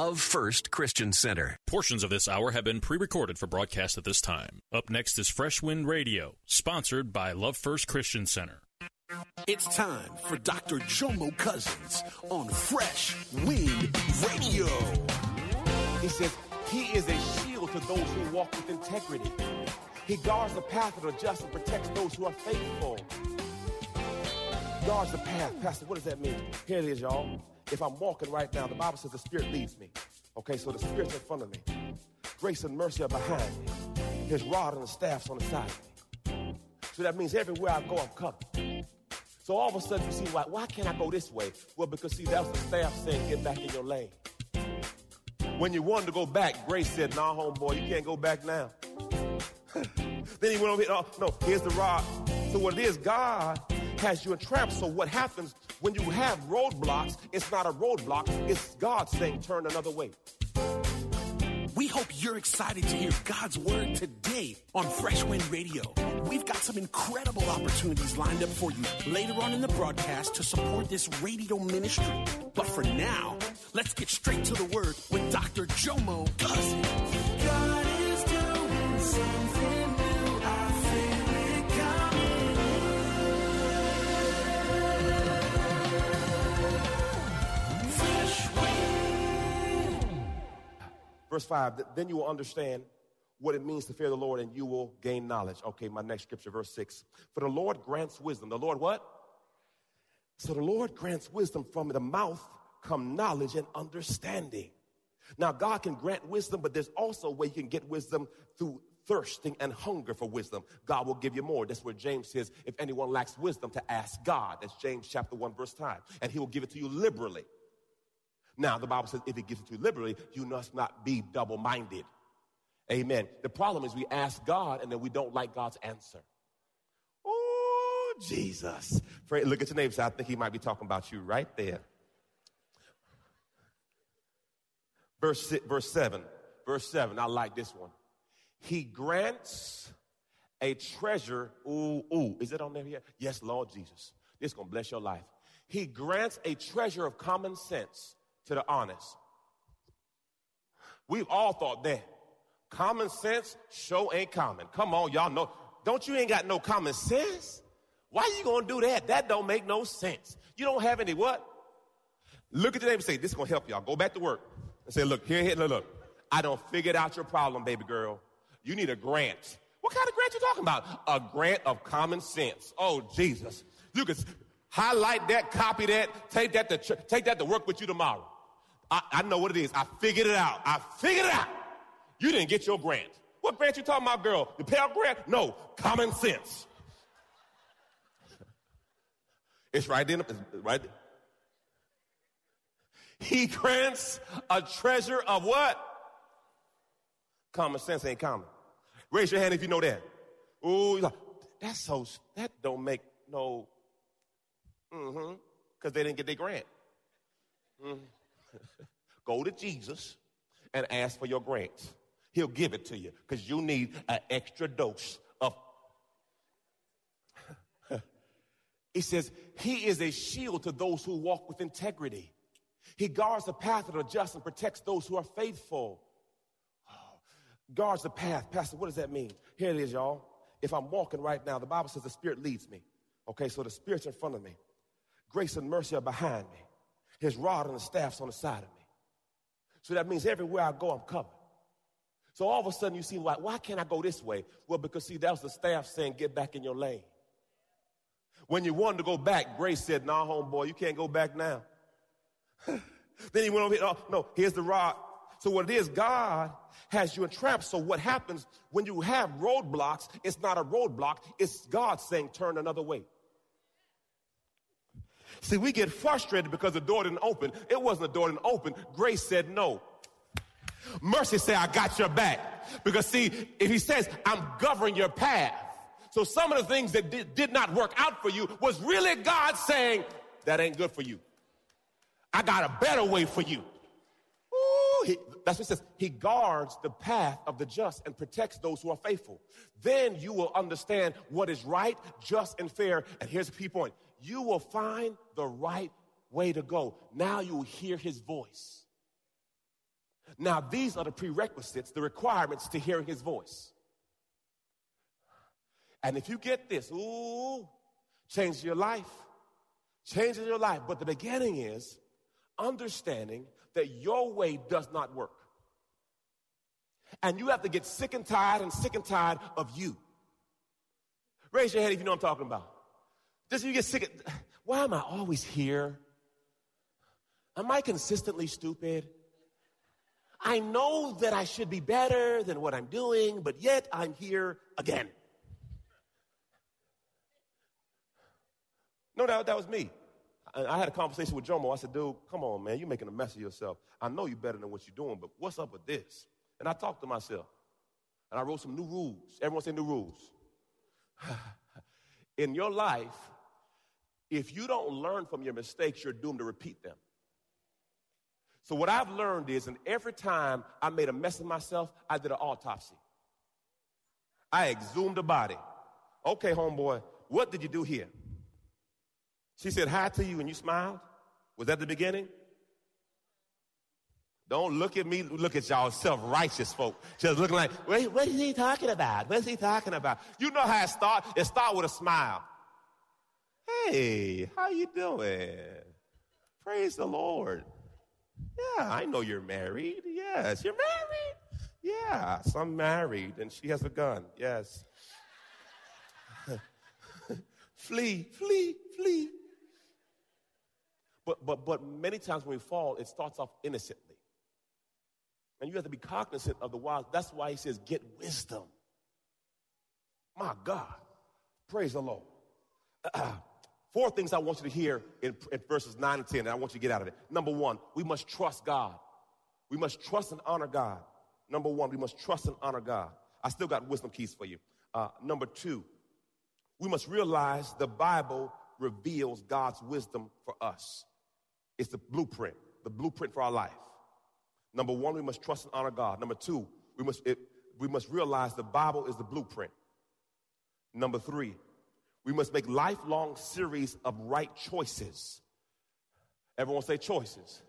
Of First Christian Center. Portions of this hour have been pre recorded for broadcast at this time. Up next is Fresh Wind Radio, sponsored by Love First Christian Center. It's time for Dr. Jomo Cousins on Fresh Wind Radio. He says, He is a shield to those who walk with integrity. He guards the path of the just and protects those who are faithful. Guards the path. Pastor, what does that mean? Here it is, y'all. If I'm walking right now, the Bible says the Spirit leads me. Okay, so the Spirit's in front of me. Grace and mercy are behind me. His rod and the staff's on the side of me. So that means everywhere I go, I'm covered. So all of a sudden you see, why, why can't I go this way? Well, because see, that's the staff saying, get back in your lane. When you wanted to go back, Grace said, nah, homeboy, you can't go back now. then he went over here, oh, no, here's the rod. So what it is, God has you entrapped. So what happens when you have roadblocks, it's not a roadblock, it's God saying, turn another way. We hope you're excited to hear God's word today on Fresh Wind Radio. We've got some incredible opportunities lined up for you later on in the broadcast to support this radio ministry. But for now, let's get straight to the word with Dr. Jomo Cousins. Verse 5, th- then you will understand what it means to fear the Lord and you will gain knowledge. Okay, my next scripture, verse 6. For the Lord grants wisdom. The Lord what? So the Lord grants wisdom from the mouth come knowledge and understanding. Now, God can grant wisdom, but there's also a way you can get wisdom through thirsting and hunger for wisdom. God will give you more. That's where James says, if anyone lacks wisdom, to ask God. That's James chapter 1, verse 5. And he will give it to you liberally. Now, the Bible says, if he gives it to you liberally, you must not be double minded. Amen. The problem is we ask God and then we don't like God's answer. Oh, Jesus. Pray, look at your neighbor. I think he might be talking about you right there. Verse, verse 7. Verse 7. I like this one. He grants a treasure. Ooh, ooh. Is it on there yet? Yes, Lord Jesus. This is going to bless your life. He grants a treasure of common sense to the honest. We've all thought that. Common sense show ain't common. Come on, y'all know. Don't you ain't got no common sense? Why you gonna do that? That don't make no sense. You don't have any what? Look at the neighbor and say, this is gonna help y'all. Go back to work and say, look, here, here, look, look. I don't figured out your problem, baby girl. You need a grant. What kind of grant you talking about? A grant of common sense. Oh, Jesus. You can highlight that, copy that, take that to, ch- take that to work with you tomorrow. I, I know what it is. I figured it out. I figured it out. You didn't get your grant. What grant you talking about, girl? The Pell Grant? No, common sense. It's right there. It's right there. He grants a treasure of what? Common sense ain't common. Raise your hand if you know that. Ooh, like, that's so, that don't make no, mm-hmm, because they didn't get their grant. Mm. Go to Jesus and ask for your grants. He'll give it to you because you need an extra dose of. he says, He is a shield to those who walk with integrity. He guards the path of the just and protects those who are faithful. Oh, guards the path. Pastor, what does that mean? Here it is, y'all. If I'm walking right now, the Bible says the Spirit leads me. Okay, so the Spirit's in front of me. Grace and mercy are behind me. His rod and the staff's on the side of me. So that means everywhere I go, I'm covered. So all of a sudden you see, why, why can't I go this way? Well, because see, that was the staff saying, get back in your lane. When you wanted to go back, Grace said, nah, homeboy, you can't go back now. then he went over here, oh, no, here's the rod. So what it is, God has you entrapped. So what happens when you have roadblocks, it's not a roadblock, it's God saying, turn another way. See, we get frustrated because the door didn't open. It wasn't the door didn't open. Grace said no. Mercy say, I got your back. Because see, if he says, I'm governing your path. So some of the things that did, did not work out for you was really God saying, that ain't good for you. I got a better way for you. Ooh, he, that's what it says. He guards the path of the just and protects those who are faithful. Then you will understand what is right, just, and fair. And here's the key point. You will find the right way to go. Now you will hear his voice. Now, these are the prerequisites, the requirements to hearing his voice. And if you get this, ooh, changes your life. Changes your life. But the beginning is understanding that your way does not work. And you have to get sick and tired and sick and tired of you. Raise your hand if you know what I'm talking about. Just you get sick of, why am I always here? Am I consistently stupid? I know that I should be better than what I'm doing, but yet I'm here again. No doubt that was me. I had a conversation with Jomo. I said, dude, come on, man, you're making a mess of yourself. I know you're better than what you're doing, but what's up with this? And I talked to myself. And I wrote some new rules. Everyone say new rules. In your life, if you don't learn from your mistakes, you're doomed to repeat them. So what I've learned is, and every time I made a mess of myself, I did an autopsy. I exhumed the body. Okay, homeboy, what did you do here? She said hi to you and you smiled. Was that the beginning? Don't look at me, look at y'all self-righteous folk. Just looking like, what, what is he talking about? What is he talking about? You know how it start? It start with a smile. Hey, how you doing? Praise the Lord. Yeah, I know you're married. Yes, you're married. Yeah, so I'm married and she has a gun. Yes. flee, flee, flee. But, but, but many times when we fall, it starts off innocently. And you have to be cognizant of the wise. That's why he says, get wisdom. My God. Praise the Lord. Four things I want you to hear in, in verses 9 and 10, and I want you to get out of it. Number one, we must trust God. We must trust and honor God. Number one, we must trust and honor God. I still got wisdom keys for you. Uh, number two, we must realize the Bible reveals God's wisdom for us. It's the blueprint, the blueprint for our life. Number one, we must trust and honor God. Number two, we must, it, we must realize the Bible is the blueprint. Number three, we must make lifelong series of right choices. Everyone say choices.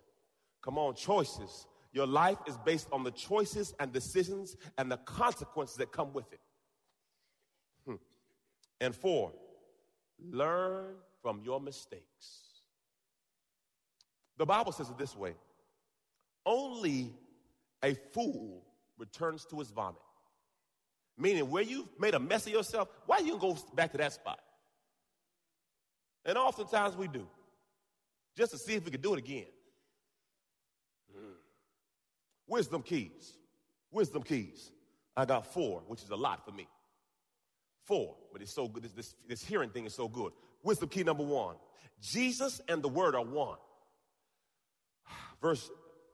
Come on, choices. Your life is based on the choices and decisions and the consequences that come with it. Hmm. And four, learn from your mistakes. The Bible says it this way only a fool returns to his vomit. Meaning, where you've made a mess of yourself, why you go back to that spot? And oftentimes we do, just to see if we can do it again. Mm. Wisdom keys. Wisdom keys. I got four, which is a lot for me. Four, but it's so good. This, this, this hearing thing is so good. Wisdom key number one Jesus and the Word are one. Verse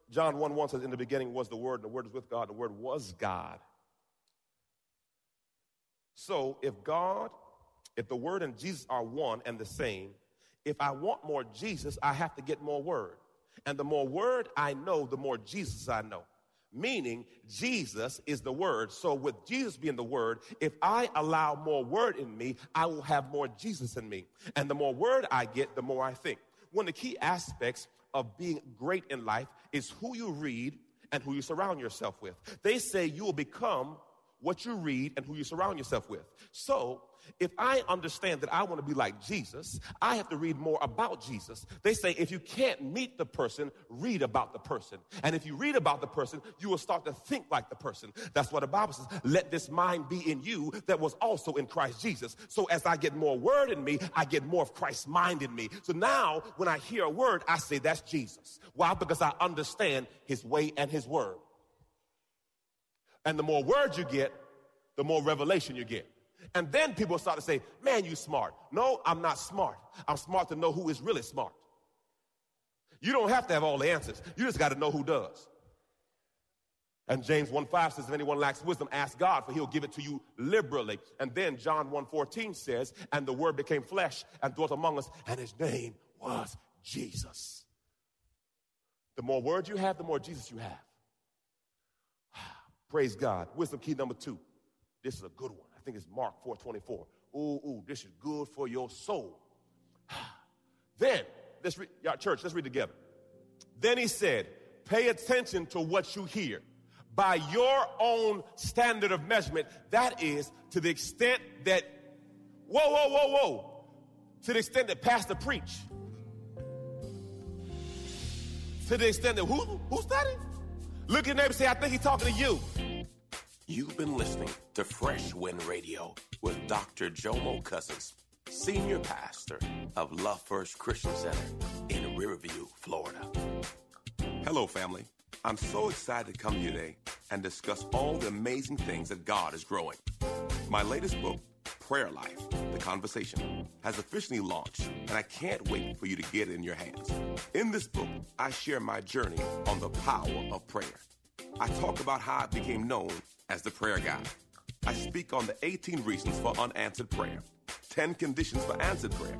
John 1 1 says, In the beginning was the Word, and the Word was with God, and the Word was God. So if God, if the Word and Jesus are one and the same, if I want more Jesus, I have to get more Word. And the more Word I know, the more Jesus I know. Meaning, Jesus is the Word. So, with Jesus being the Word, if I allow more Word in me, I will have more Jesus in me. And the more Word I get, the more I think. One of the key aspects of being great in life is who you read and who you surround yourself with. They say you will become what you read and who you surround yourself with. So, if I understand that I want to be like Jesus, I have to read more about Jesus. They say if you can't meet the person, read about the person. And if you read about the person, you will start to think like the person. That's what the Bible says. Let this mind be in you that was also in Christ Jesus. So as I get more word in me, I get more of Christ's mind in me. So now when I hear a word, I say that's Jesus. Why? Because I understand his way and his word. And the more words you get, the more revelation you get. And then people start to say, man, you smart. No, I'm not smart. I'm smart to know who is really smart. You don't have to have all the answers. You just got to know who does. And James 1 5 says, if anyone lacks wisdom, ask God, for he'll give it to you liberally. And then John 1 14 says, and the word became flesh and dwelt among us, and his name was Jesus. The more words you have, the more Jesus you have. Praise God. Wisdom key number two. This is a good one. I think it's Mark 4 24. Ooh, ooh, this is good for your soul. then, let's read, y'all, church, let's read together. Then he said, Pay attention to what you hear by your own standard of measurement. That is to the extent that, whoa, whoa, whoa, whoa, to the extent that Pastor preach. To the extent that who, who's that? Look at your neighbor say, I think he's talking to you. You've been listening to Fresh Wind Radio with Dr. Jomo Cousins, Senior Pastor of Love First Christian Center in Riverview, Florida. Hello, family. I'm so excited to come to you today and discuss all the amazing things that God is growing. My latest book, Prayer Life The Conversation, has officially launched, and I can't wait for you to get it in your hands. In this book, I share my journey on the power of prayer. I talk about how I became known as the prayer guy. I speak on the 18 reasons for unanswered prayer, 10 conditions for answered prayer,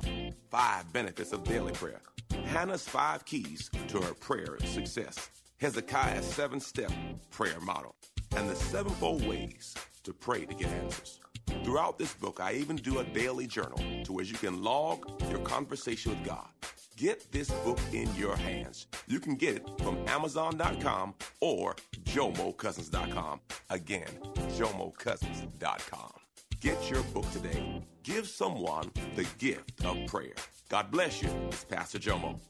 5 benefits of daily prayer, Hannah's 5 keys to her prayer success, Hezekiah's 7 step prayer model, and the sevenfold ways to pray to get answers. Throughout this book, I even do a daily journal to where you can log your conversation with God. Get this book in your hands. You can get it from Amazon.com or JomoCousins.com. Again, JomoCousins.com. Get your book today. Give someone the gift of prayer. God bless you. It's Pastor Jomo.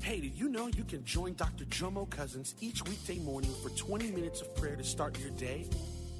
Hey, did you know you can join Dr. Jomo Cousins each weekday morning for 20 minutes of prayer to start your day?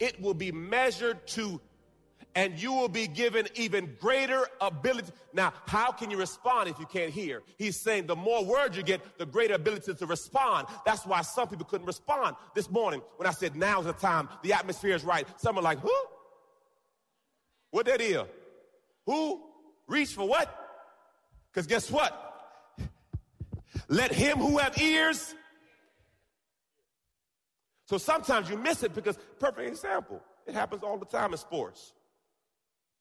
it will be measured to, and you will be given even greater ability. Now, how can you respond if you can't hear? He's saying the more words you get, the greater ability to respond. That's why some people couldn't respond this morning when I said, now's the time, the atmosphere is right. Some are like, who? What that is? Who? Reach for what? Because guess what? Let him who have ears so sometimes you miss it because, perfect example, it happens all the time in sports.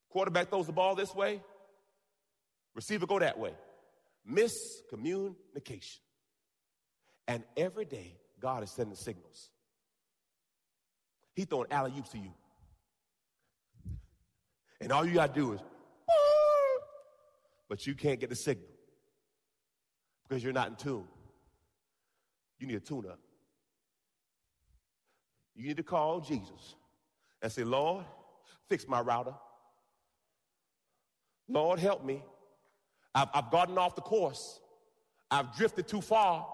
Quarterback throws the ball this way, receiver go that way. Miscommunication. And every day, God is sending signals. He throwing alley oops to you. And all you got to do is, but you can't get the signal because you're not in tune. You need a tune up. You need to call Jesus and say, Lord, fix my router. Lord, help me. I've, I've gotten off the course. I've drifted too far.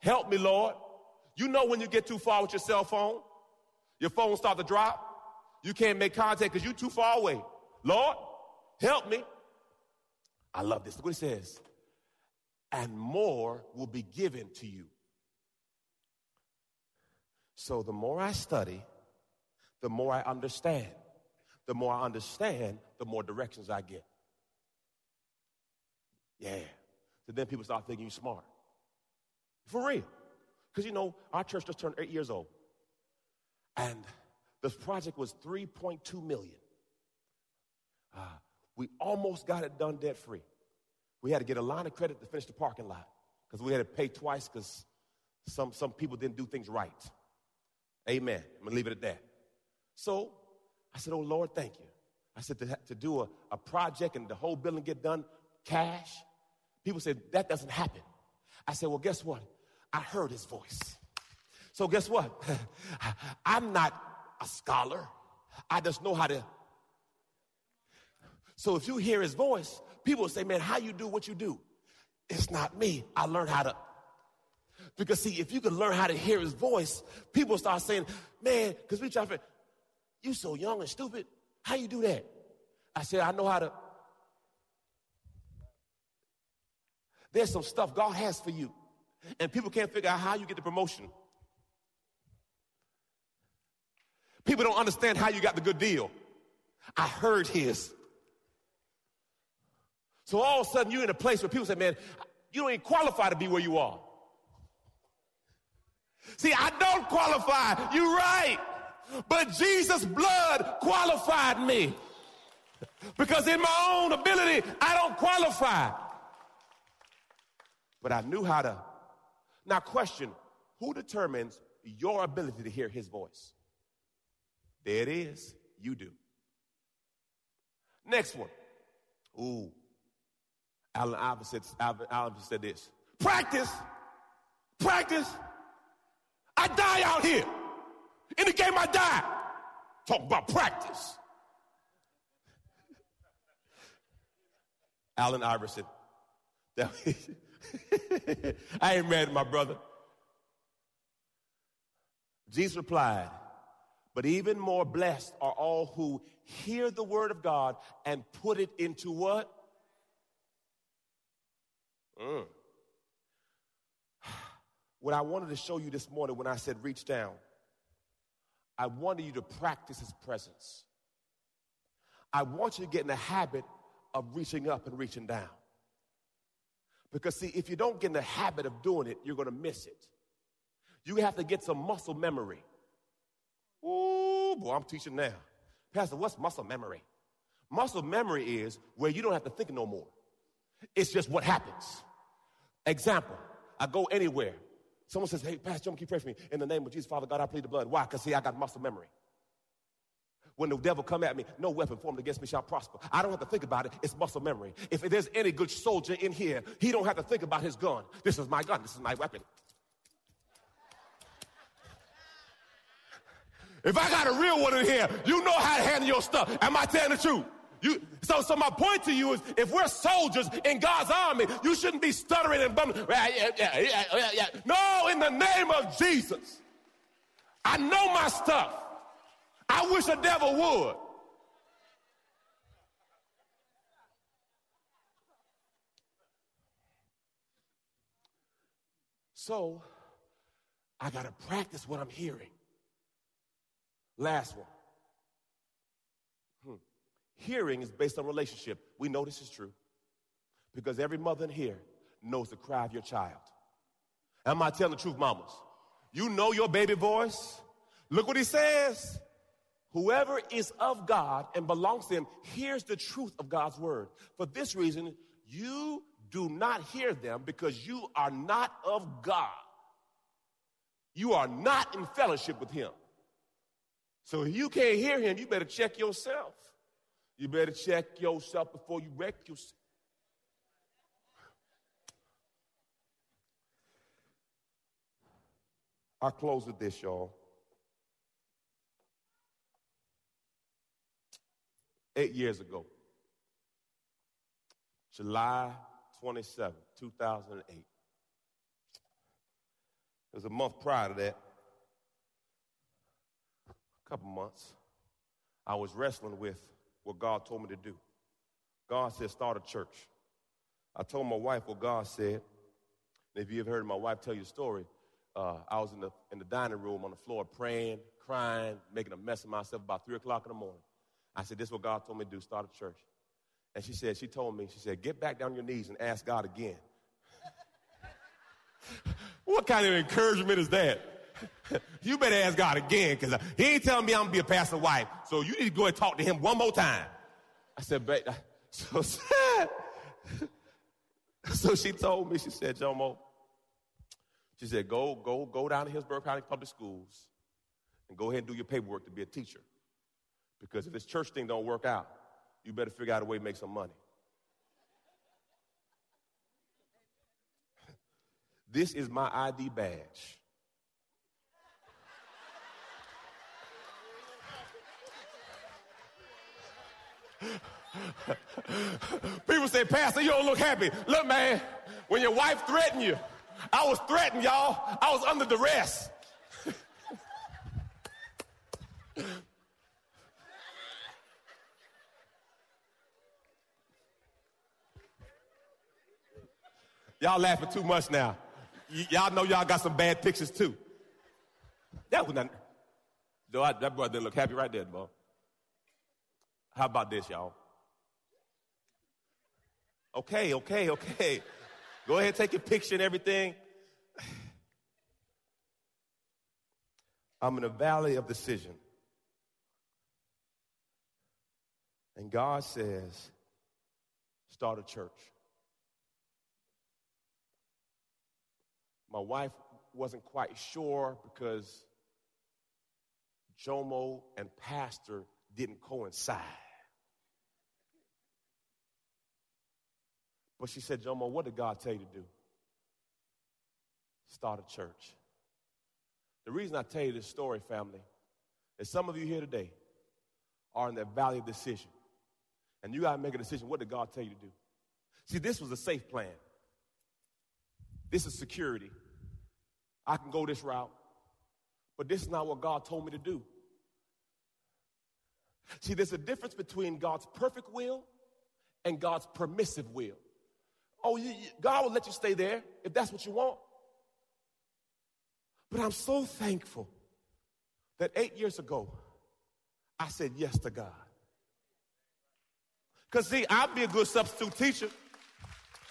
Help me, Lord. You know when you get too far with your cell phone, your phone start to drop. You can't make contact because you're too far away. Lord, help me. I love this. Look what he says. And more will be given to you. So the more I study, the more I understand. The more I understand, the more directions I get. Yeah. So then people start thinking you're smart. For real. Because you know, our church just turned eight years old. And this project was 3.2 million. Uh, we almost got it done debt free. We had to get a line of credit to finish the parking lot because we had to pay twice because some, some people didn't do things right. Amen. I'm going to leave it at that. So I said, Oh Lord, thank you. I said, to, to do a, a project and the whole building get done, cash. People said, That doesn't happen. I said, Well, guess what? I heard his voice. So guess what? I'm not a scholar. I just know how to. So if you hear his voice, people say, Man, how you do what you do? It's not me. I learned how to. Because see, if you can learn how to hear his voice, people start saying, Man, because we try to, you so young and stupid. How you do that? I said, I know how to. There's some stuff God has for you, and people can't figure out how you get the promotion. People don't understand how you got the good deal. I heard his. So all of a sudden, you're in a place where people say, man, you don't even qualify to be where you are. See, I don't qualify. You're right. But Jesus' blood qualified me. Because in my own ability, I don't qualify. But I knew how to. Now, question who determines your ability to hear his voice? There it is. You do. Next one. Ooh. Said, Iverson said this. Practice. Practice. I die out here. In the game, I die. Talk about practice. Allen Iverson. I ain't mad at my brother. Jesus replied, but even more blessed are all who hear the word of God and put it into what? Mm. What I wanted to show you this morning when I said reach down, I wanted you to practice his presence. I want you to get in the habit of reaching up and reaching down. Because, see, if you don't get in the habit of doing it, you're going to miss it. You have to get some muscle memory. Ooh, boy, I'm teaching now. Pastor, what's muscle memory? Muscle memory is where you don't have to think no more. It's just what happens. Example, I go anywhere. Someone says, hey, Pastor John, keep praying for me. In the name of Jesus, Father God, I plead the blood. Why? Because, see, I got muscle memory. When the devil come at me, no weapon formed against me shall prosper. I don't have to think about it. It's muscle memory. If there's any good soldier in here, he don't have to think about his gun. This is my gun. This is my weapon. If I got a real one in here, you know how to handle your stuff. Am I telling the truth? You, so, so my point to you is, if we're soldiers in God's army, you shouldn't be stuttering and bumbling. No, in the name of Jesus, I know my stuff. I wish the devil would. So, I got to practice what I'm hearing. Last one. Hearing is based on relationship. We know this is true because every mother in here knows the cry of your child. Am I telling the truth, mamas? You know your baby voice. Look what he says. Whoever is of God and belongs to him hears the truth of God's word. For this reason, you do not hear them because you are not of God. You are not in fellowship with him. So if you can't hear him, you better check yourself. You better check yourself before you wreck yourself. I close with this, y'all. Eight years ago, July 27, 2008. It was a month prior to that a couple months, I was wrestling with what God told me to do. God said, start a church. I told my wife what God said. And if you ever heard my wife tell you the story, uh, I was in the, in the dining room on the floor praying, crying, making a mess of myself about 3 o'clock in the morning. I said, this is what God told me to do, start a church. And she said, she told me, she said, get back down on your knees and ask God again. what kind of encouragement is that? you better ask God again because uh, he ain't telling me I'm to be a pastor wife. So you need to go and talk to him one more time. I said, babe, so sad. so she told me, she said, Jomo, she said, go, go, go down to Hillsborough County Public Schools and go ahead and do your paperwork to be a teacher. Because if this church thing don't work out, you better figure out a way to make some money. This is my ID badge. People say, Pastor, you don't look happy. Look, man, when your wife threatened you, I was threatened, y'all. I was under duress. y'all laughing too much now. Y- y'all know y'all got some bad pictures too. That was not. Though that brother didn't look happy right there, boy. How about this, y'all? Okay, okay, okay. Go ahead, take your picture and everything. I'm in a valley of decision. And God says, start a church. My wife wasn't quite sure because Jomo and Pastor didn't coincide. But she said, Jomo, what did God tell you to do? Start a church. The reason I tell you this story, family, is some of you here today are in that valley of decision. And you got to make a decision. What did God tell you to do? See, this was a safe plan. This is security. I can go this route. But this is not what God told me to do. See, there's a difference between God's perfect will and God's permissive will. Oh, you, you, God will let you stay there if that's what you want. But I'm so thankful that eight years ago, I said yes to God. Because, see, I'd be a good substitute teacher.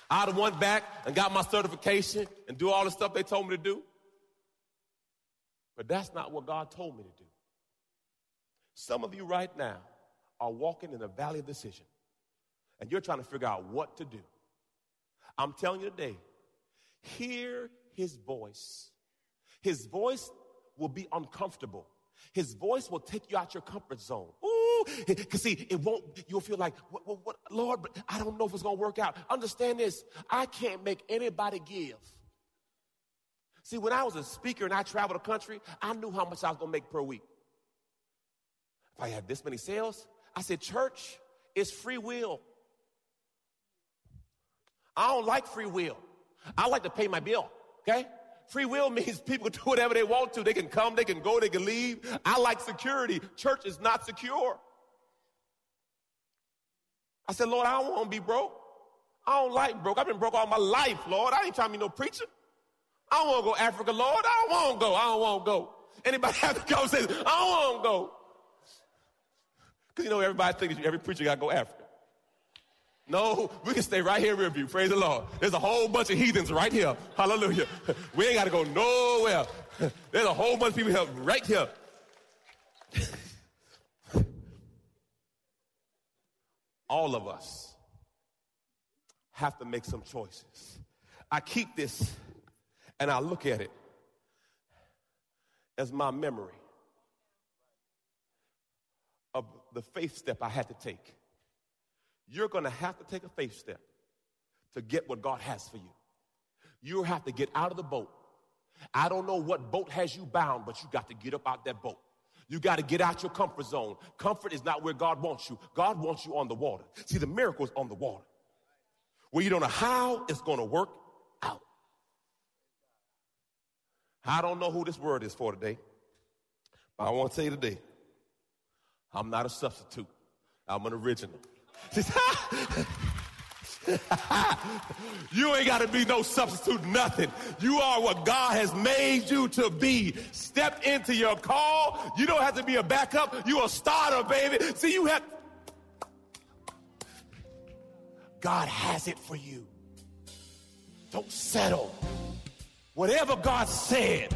I'd have went back and got my certification and do all the stuff they told me to do. But that's not what God told me to do. Some of you right now are walking in a valley of decision, and you're trying to figure out what to do. I'm telling you today, hear his voice. His voice will be uncomfortable. His voice will take you out your comfort zone. Ooh, because see, it won't, you'll feel like, what, what, what, Lord, but I don't know if it's going to work out. Understand this, I can't make anybody give. See, when I was a speaker and I traveled the country, I knew how much I was going to make per week. If I had this many sales, I said, church is free will. I don't like free will. I like to pay my bill, okay? Free will means people do whatever they want to. They can come, they can go, they can leave. I like security. Church is not secure. I said, Lord, I don't want to be broke. I don't like broke. I've been broke all my life, Lord. I ain't trying to be no preacher. I don't want to go Africa, Lord. I don't want to go. I don't want to go. Anybody have the conversation? I don't want to go. Because you know everybody thinks every preacher got to go Africa. No, we can stay right here with you. Praise the Lord. There's a whole bunch of heathens right here. Hallelujah. We ain't got to go nowhere. There's a whole bunch of people here right here. All of us have to make some choices. I keep this and I look at it as my memory of the faith step I had to take. You're going to have to take a faith step to get what God has for you. You have to get out of the boat. I don't know what boat has you bound, but you got to get up out that boat. You got to get out your comfort zone. Comfort is not where God wants you. God wants you on the water. See, the miracle is on the water. Where you don't know how it's going to work out. I don't know who this word is for today, but I want to tell you today, I'm not a substitute. I'm an original. you ain't got to be no substitute, nothing. You are what God has made you to be. Step into your call. You don't have to be a backup. You a starter, baby. See, you have. God has it for you. Don't settle. Whatever God said,